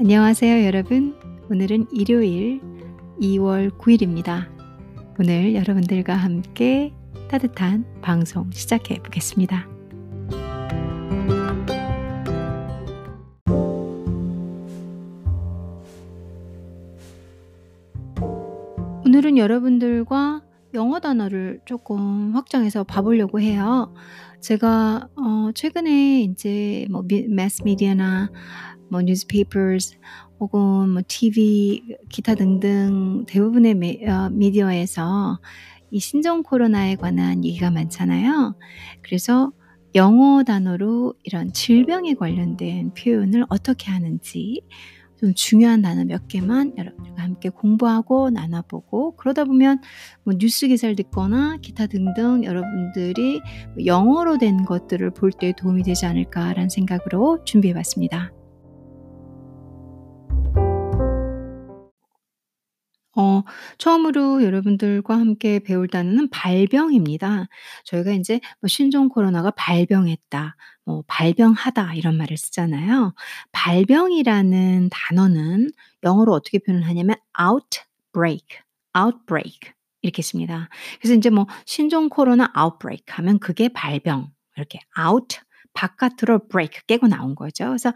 안녕하세요, 여러분. 오늘은 일요일 2월 9일입니다. 오늘 여러분들과 함께 따뜻한 방송 시작해 보겠습니다. 오늘은 여러분들과 영어 단어를 조금 확장해서 봐보려고 해요. 제가 어 최근에 인제 뭐미 매스 미디어나 뭐 newspapers 혹은 뭐 TV 기타 등등 대부분의 매어 미디어에서 이 신종 코로나에 관한 얘기가 많잖아요. 그래서 영어 단어로 이런 질병에 관련된 표현을 어떻게 하는지 좀 중요한 단어 몇 개만 여러분들과 함께 공부하고 나눠 보고 그러다 보면 뭐 뉴스 기사를 듣거나 기타 등등 여러분들이 영어로 된 것들을 볼 때 도움이 되지 않을까라는 생각으로 준비해 봤습니다. 어 처음으로 여러분들과 함께 배울 단어는 발병입니다. 저희가 인제 뭐 신종 코로나가 발병했다, 뭐 발병하다 이런 말을 쓰잖아요. 발병이라는 단어는 영어로 어떻게 표현을 하냐면 outbreak, outbreak 이렇게 씁니다. 그래서 인제 뭐 신종 코로나 outbreak 하면 그게 발병 이렇게 out 바깥으로 break 깨고 나온 거죠. 그래서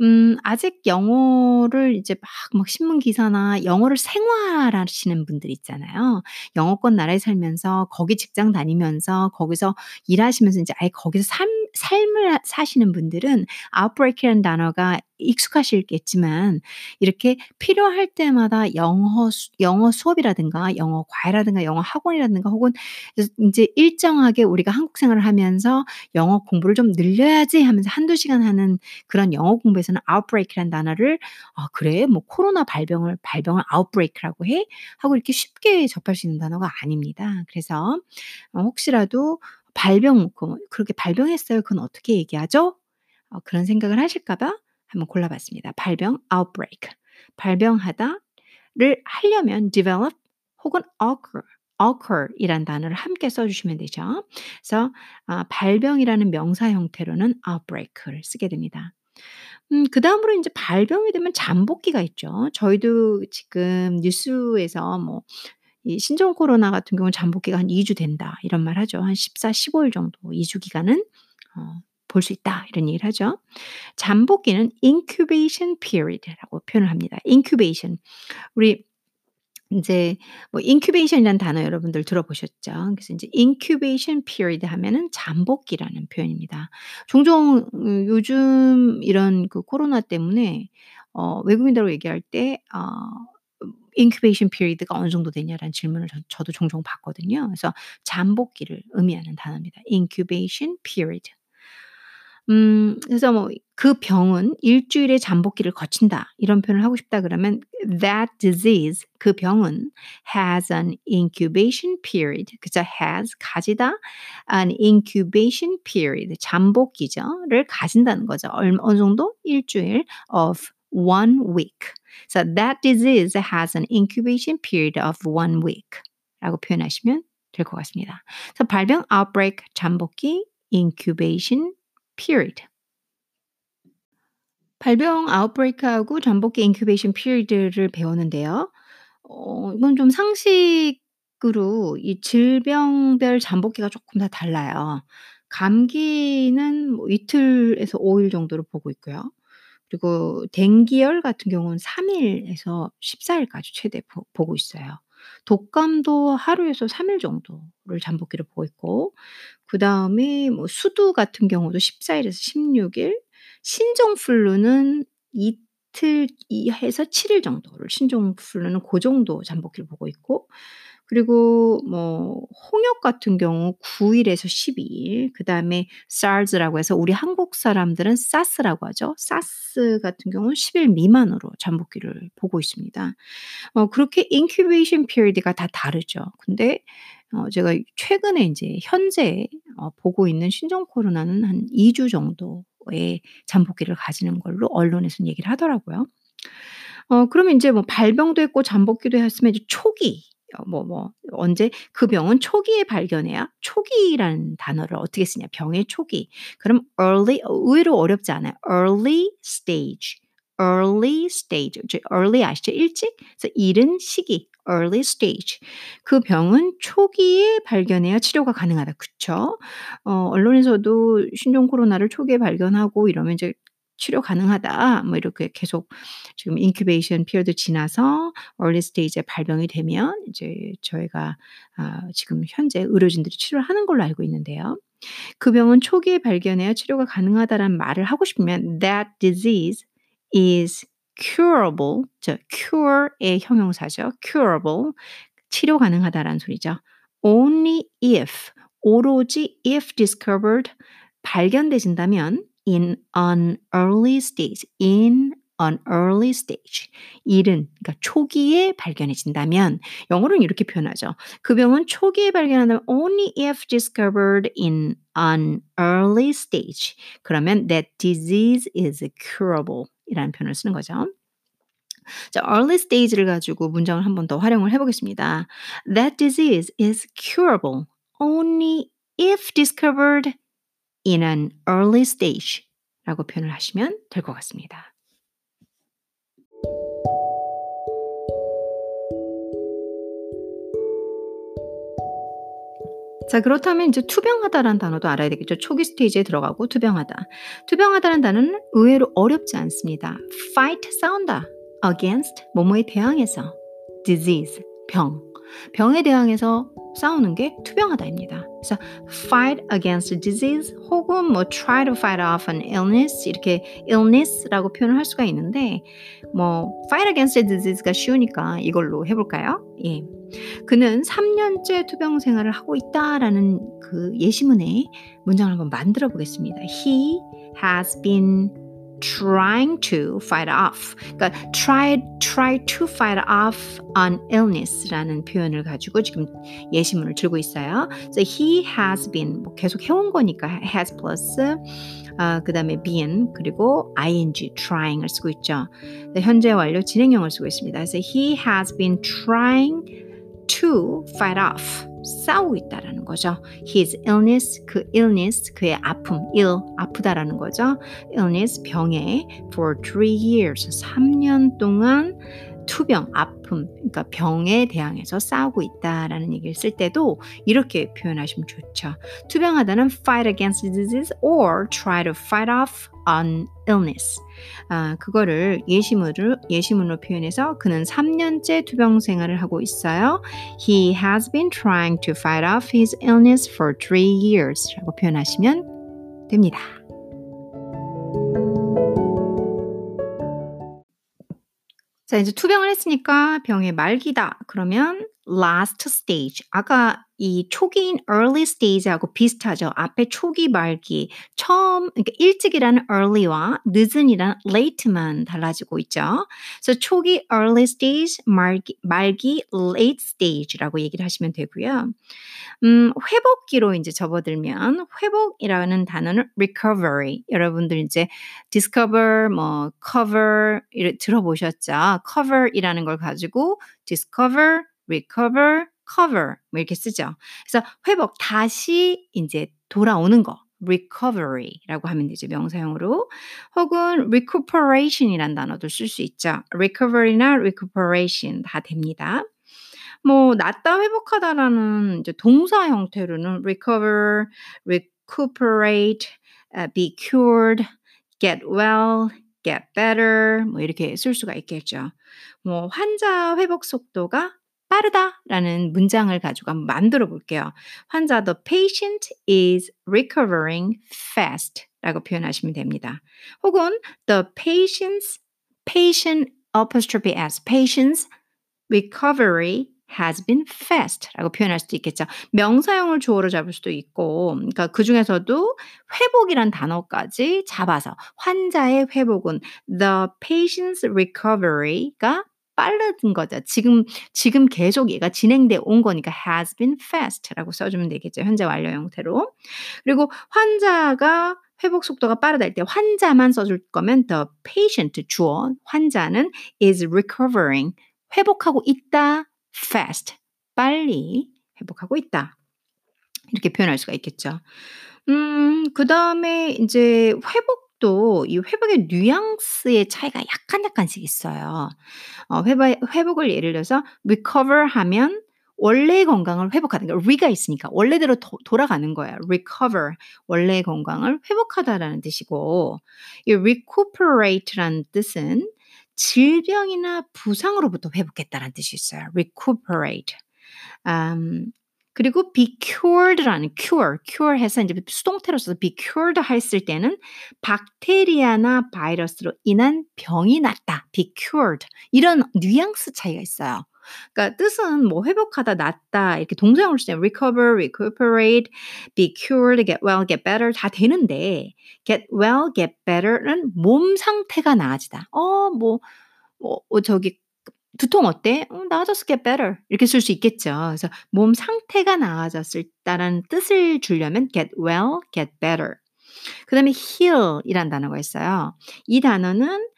음 아직 영어를 이제 막 막 신문 기사나 영어를 생활하시는 분들 있잖아요. 영어권 나라에 살면서 거기 직장 다니면서 거기서 일하시면서 인제 아예 거기서 삶 삶을 사시는 분들은 outbreak이라는 단어가 익숙하시겠지만 이렇게 필요할 때마다 영어 수 영어 수업이라든가 영어 과외라든가 영어 학원이라든가 혹은 인제 일정하게 우리가 한국 생활을 하면서 '영어 공부를 좀 늘려야지.' 하면서 1-2 시간 하는 그런 영어 공부에서는 outbreak이라는 단어를 '아 그래? 뭐 코로나 발병을 발병을 outbreak라고 해?' 하고 이렇게 쉽게 접할 수 있는 단어가 아닙니다. 그래서 어 혹시라도 발병 그 그렇게 발병했어요. 그건 어떻게 얘기하죠? 어 그런 생각을 하실까 봐 한번 골라 봤습니다. 발병 outbreak 발병하다를 하려면 develop 혹은 occur, occur 이란 단어를 함께 써 주시면 되죠. 그래서 아 발병이라는 명사 형태로는 outbreak를 쓰게 됩니다. 음 그 다음으로 인제 발병이 되면 잠복기가 있죠. 저희도 지금 뉴스에서 뭐 이 신종 코로나 같은 경우는 잠복기가 한 2주 된다 이런 말 하죠. 한 14-15일 정도 2주 기간은 어 볼 수 있다 이런 얘기를 하죠. 잠복기는 incubation period라고 표현을 합니다. incubation 우리 인제 뭐 incubation이라는 단어 여러분들 들어보셨죠? 그래서 인제 incubation period 하면은 잠복기라는 표현입니다. 종종 음 요즘 이런 그 코로나 때문에 어 외국인들하고 얘기할 때어음 "incubation period가 어느 정도 되냐?"라는 질문을 저 저도 종종 받거든요. 그래서 잠복기를 의미하는 단어입니다. incubation period. 음 그래서 뭐 "그 병은 일주일의 잠복기를 거친다." 이런 표현을 하고 싶다 그러면 "That disease" 그 병은 "has an incubation period." 그죠? has 가지다 an incubation period 잠복기죠.를 가진다는 거죠. 얼 어느 정도? 일주일 of 1 week. So "That disease has an incubation period of 1 week." 라고 표현하시면 될 것 같습니다. 그래서 발병 outbreak 잠복기 incubation period. 발병 outbreak하고 잠복기 incubation period를 배웠는데요. 어 이건 좀 상식으로 이 질병별 잠복기가 쪼끔 다 달라요. 감기는 뭐 이틀에서 5일 정도를 보고 있고요. 그리고 댕기열 같은 경우는 3 일에서 14 일까지 최대 보 보고 있어요. 독감도 하루에서 3일 정도를 잠복기를 보고 있고 그 다음에 뭐 수두 같은 경우도 14 일에서 16 일, 신종 플루는 이틀 이 해서 7일 정도를 신종 플루는 고 정도 잠복기를 보고 있고 그리고 뭐 홍역 같은 경우 9 일에서 12일 그 다음에 SARS라고 해서 우리 한국 사람들은 사스라고 하죠. 사스 같은 경우는 10일 미만으로 잠복기를 보고 있습니다. 어 그렇게 incubation period가 다 다르죠. 근데 어 제가 최근에 인제 현재 어 보고 있는 신종 코로나는 한 2주 정도의 잠복기를 가지는 걸로 언론에서는 얘기를 하더라고요. 어 그러면 인제 뭐 발병도 했고 잠복기도 했으면 이제 초기 어 뭐 뭐 언제 그 병은 초기에 발견해야 초기라는 단어를 어떻게 쓰냐 병의 초기. 그럼 early 어 의외로 어렵지 않아요. early stage, early stage. early 아시죠? 일찍? 그래서 이른 시기. early stage. 그 병은 초기에 발견해야 치료가 가능하다. 그쵸? 어, 언론에서도 신종 코로나를 초기에 발견하고 이러면 이제 치료 가능하다. 뭐 이렇게 계속 지금 incubation period 지나서 early stage에 발병이 되면 이제 저희가 아, 지금 현재 의료진들이 치료를 하는 걸로 알고 있는데요. 그 병은 초기에 발견해야 치료가 가능하다라는 말을 하고 싶으면 that disease is curable. 저 cure의 형용사죠. curable. 치료 가능하다라는 소리죠. only if 오로지 if discovered 발견되신다면 in an early stage, in an early stage. 이른, 그러니까 초기에 발견해진다면, 영어로는 이렇게 표현하죠. 그 병은 초기에 발견한다면 only if discovered in an early stage. 그러면 that disease is curable. 이라는 표현을 쓰는 거죠. 자, early stage를 가지고 문장을 한 번 더 활용을 해보겠습니다. That disease is curable only if discovered in an early stage 라고 표현을 하시면 될 것 같습니다. 자, 그렇다면 이제 투병하다라는 단어도 알아야 되겠죠. 초기 스테이지에 들어가고 투병하다. 투병하다라는 단어는 의외로 어렵지 않습니다. fight 싸운다. against 뭐뭐에 대항해서 disease 병. 병에 대항해서 싸우는 게 투병하다입니다. 그래서 fight against disease 혹은 뭐 try to fight off an illness 이렇게 illness라고 표현을 할 수가 있는데 뭐 fight against disease가 쉬우니까 이걸로 해볼까요? 예. 그는 3년째 투병 생활을 하고 있다라는 그 예시문에 문장을 한번 만들어 보겠습니다. He has been trying to fight off. 그러니까 try try to fight off an illness라는 표현을 가지고 지금 예시문을 들고 있어요. So he has been 뭐 계속 해온 거니까 has plus 아, 그 다음에 been 그리고 ing trying을 쓰고 있죠. 현재 완료 진행형을 쓰고 있습니다. 그래서 he has been trying to fight off 싸우고 있다라는 거죠. His illness, 그 illness, 그의 아픔, ill, 아프다라는 거죠. illness, 병에 for three years, 3년 동안 투병, 아픔, 그러니까 병에 대항해서 싸우고 있다라는 얘기를 쓸 때도 이렇게 표현하시면 좋죠. 투병하다는 fight against disease or try to fight off an illness. 아, 그거를 예시문으로, 예시문으로 표현해서 그는 3년째 투병 생활을 하고 있어요. He has been trying to fight off his illness for three years. 라고 표현하시면 됩니다. 자, 이제 투병을 했으니까 병의 말기다. 그러면 last stage. 아까 이 초기인 early stage하고 비슷하죠. 앞에 초기 말기, 처음 그러니까 일찍이라는 early와 늦은이라는 late만 달라지고 있죠. 그래서 초기 early stage, 말기, 말기 late stage라고 얘기를 하시면 되고요. 음, 회복기로 이제 접어들면 회복이라는 단어는 recovery. 여러분들 이제 discover, 뭐 cover 들어보셨죠? cover이라는 걸 가지고 discover, recover, cover 뭐 이렇게 쓰죠. 그래서 회복 다시 이제 돌아오는 거 recovery라고 하면 되죠. 명사형으로. 혹은 recuperation이란 단어도 쓸 수 있죠. recovery나 recuperation 다 됩니다. 뭐 낫다 회복하다라는 이제 동사 형태로는 recover, recuperate, uh, be cured, get well, get better 뭐 이렇게 쓸 수가 있겠죠. 뭐 환자 회복 속도가 빠르다라는 문장을 가지고 한번 만들어 볼게요. 환자 the patient is recovering fast 라고 표현하시면 됩니다. 혹은 the patient's patient apostrophe s patient's recovery has been fast 라고 표현할 수도 있겠죠. 명사형을 주어로 잡을 수도 있고, 그러니까 그 중에서도 회복이란 단어까지 잡아서 환자의 회복은 the patient's recovery가 빠른 거죠. 지금 지금 계속 얘가 진행돼 온 거니까 has been fast라고 써주면 되겠죠. 현재 완료 형태로. 그리고 환자가 회복 속도가 빠르다 할 때 환자만 써줄 거면 the patient 주어 환자는 is recovering 회복하고 있다 fast 빨리 회복하고 있다 이렇게 표현할 수가 있겠죠. 음, 그 다음에 이제 회복 회복도 이 회복의 뉘앙스의 차이가 약간 약간씩 있어요. 어 회복 회복을 예를 들어서 recover 하면 원래의 건강을 회복하는 거 re가 있으니까 원래대로 도 돌아가는 거예요. recover 원래의 건강을 회복하다라는 뜻이고 이 recuperate라는 뜻은 질병이나 부상으로부터 회복했다라는 뜻이 있어요. recuperate. 음 그리고 be cured라는 cure, cure 해서 인제 수동태로 써서 be cured 했을 때는 박테리아나 바이러스로 인한 병이 낫다. be cured 이런 뉘앙스 차이가 있어요. 그러니까 뜻은 뭐 회복하다, 낫다 이렇게 동사형으로 쓰면 recover, recuperate, be cured, get well, get better 다 되는데 get well, get better는 몸 상태가 나아지다. 어 뭐뭐어 저기 " 두통 어때?" "어 나아졌어. get better." 이렇게 쓸 수 있겠죠. 그래서 몸 상태가 나아졌을 다라는 뜻을 주려면 get well, get better. 그 다음에 heal이란 단어가 있어요. 이 단어는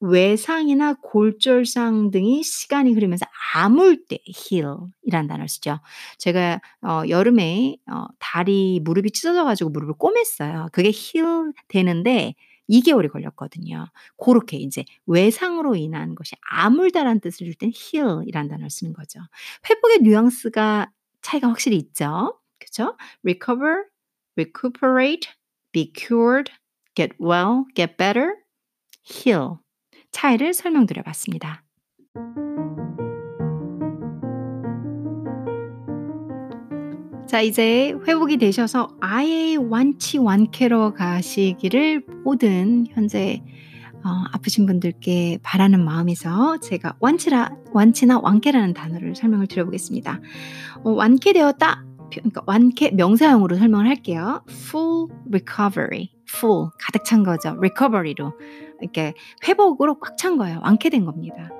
외상이나 골절상 등이 시간이 흐르면서 아물 때 heal이라는 단어를 쓰죠. 제가 어 여름에 어 다리 무릎이 찢어져 가지고 무릎을 꼬맸어요. 그게 heal 되는데 2 개월이 걸렸거든요. 고렇게 인제 외상으로 인한 것이 아물다라는 뜻을 줄 땐 heal이라는 단어를 쓰는 거죠. 회복의 뉘앙스가 차이가 확실히 있죠. 그죠? recover, recuperate, be cured, get well, get better, heal. 차이를 설명드려 봤습니다. 자 이제 회복이 되셔서 아예 완치 완쾌로 가시기를 모든 현재 어 아프신 분들께 바라는 마음에서 제가 완치라 완치나 완쾌라는 단어를 설명을 드려 보겠습니다. 어 완쾌되었다 그러니까 완쾌 명사형으로 설명을 할게요. full recovery. full 가득 찬 거죠. recovery로 이렇게 회복으로 꽉 찬 거예요. 완쾌된 겁니다.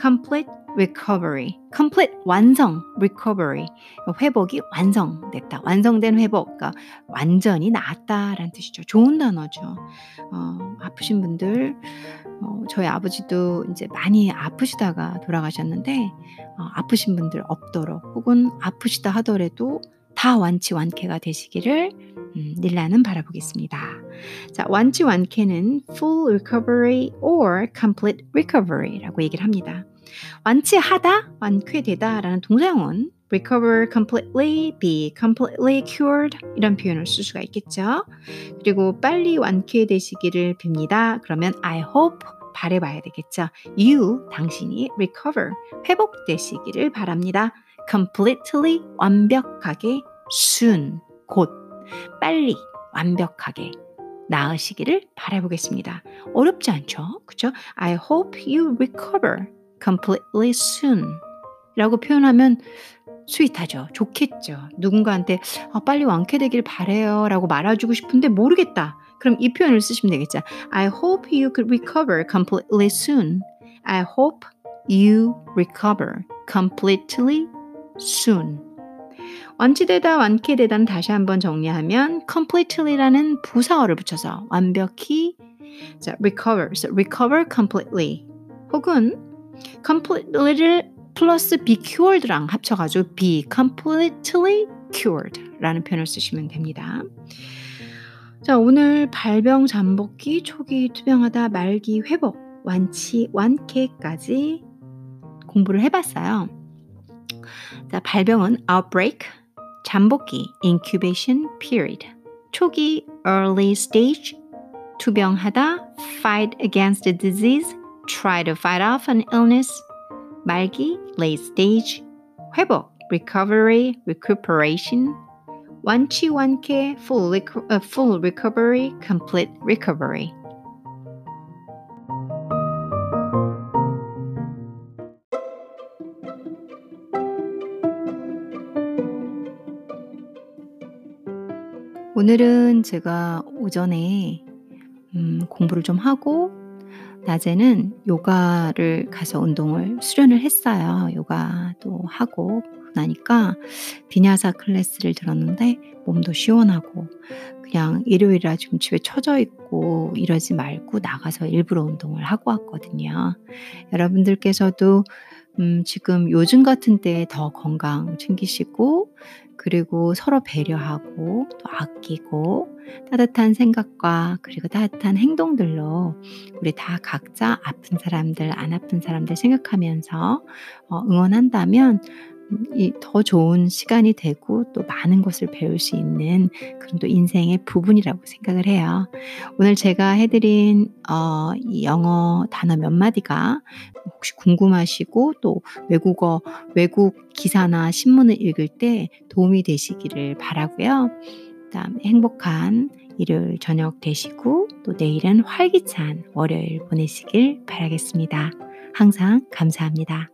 complete recovery. complete 완성 recovery. 회복이 완성됐다. 완성된 회복. 그러니까 완전히 나았다라는 뜻이죠. 좋은 단어죠. 어 아프신 분들 어 저희 아버지도 인제 많이 아프시다가 돌아가셨는데 어 아프신 분들 없도록 혹은 아프시다 하더라도 다 완치 완쾌가 되시기를 음 닐라는 바라보겠습니다. 자 완치 완쾌는 full recovery or complete recovery라고 얘기를 합니다. 완치하다, 완쾌되다라는 동사형은 recover completely, be completely cured 이런 표현을 쓸 수가 있겠죠. 그리고 빨리 완쾌되시기를 빕니다. 그러면 I hope 바래봐야 되겠죠. You 당신이 recover 회복되시기를 바랍니다. completely 완벽하게 soon 곧 빨리 완벽하게 나으시기를 바라보겠습니다. 어렵지 않죠? 그죠? I hope you recover completely soon 라고 표현하면 스윗하죠. 좋겠죠. 누군가한테 아, 빨리 완쾌되길 바래요 라고 말해주고 싶은데 모르겠다. 그럼 이 표현을 쓰시면 되겠죠. I hope you could recover completely soon. I hope you recover completely soon. 완치되다, 완쾌되다는 다시 한번 정리하면 completely라는 부사어를 붙여서 완벽히 자, recover, so recover completely 혹은 completely를 플러스 be cured랑 합쳐가지고 be completely cured라는 표현을 쓰시면 됩니다. 자, 오늘 발병 잠복기, 초기 투병하다, 말기 회복, 완치, 완쾌까지 공부를 해봤어요. 자, 발병은 outbreak, 잠복기, incubation period, 초기, early stage, 투병하다, fight against the disease, try to fight off an illness, 말기, late stage, 회복, recovery, recuperation, 완치, 완쾌, full, uh, full recovery, complete recovery. 오늘은 제가 오전에 음, 공부를 좀 하고 낮에는 요가를 가서 운동을 수련을 했어요. 요가도 하고 나니까 비냐사 클래스를 들었는데 몸도 시원하고 그냥 일요일이라 좀 집에 처져 있고 이러지 말고 나가서 일부러 운동을 하고 왔거든요. 여러분들께서도 음 지금 요즘 같은 때에 더 건강 챙기시고 그리고 서로 배려하고 또 아끼고 따뜻한 생각과 그리고 따뜻한 행동들로 우리 다 각자 아픈 사람들 안 아픈 사람들 생각하면서 어 응원한다면 더 좋은 시간이 되고 또 많은 것을 배울 수 있는 그런 또 인생의 부분이라고 생각을 해요. 오늘 제가 해 드린 어이 영어 단어 몇 마디가 혹시 궁금하시고 또 외국어 외국 기사나 신문을 읽을 때 도움이 되시기를 바라고요. 그다음에 행복한 일요일 저녁 되시고 또 내일은 활기찬 월요일 보내시길 바라겠습니다. 항상 감사합니다.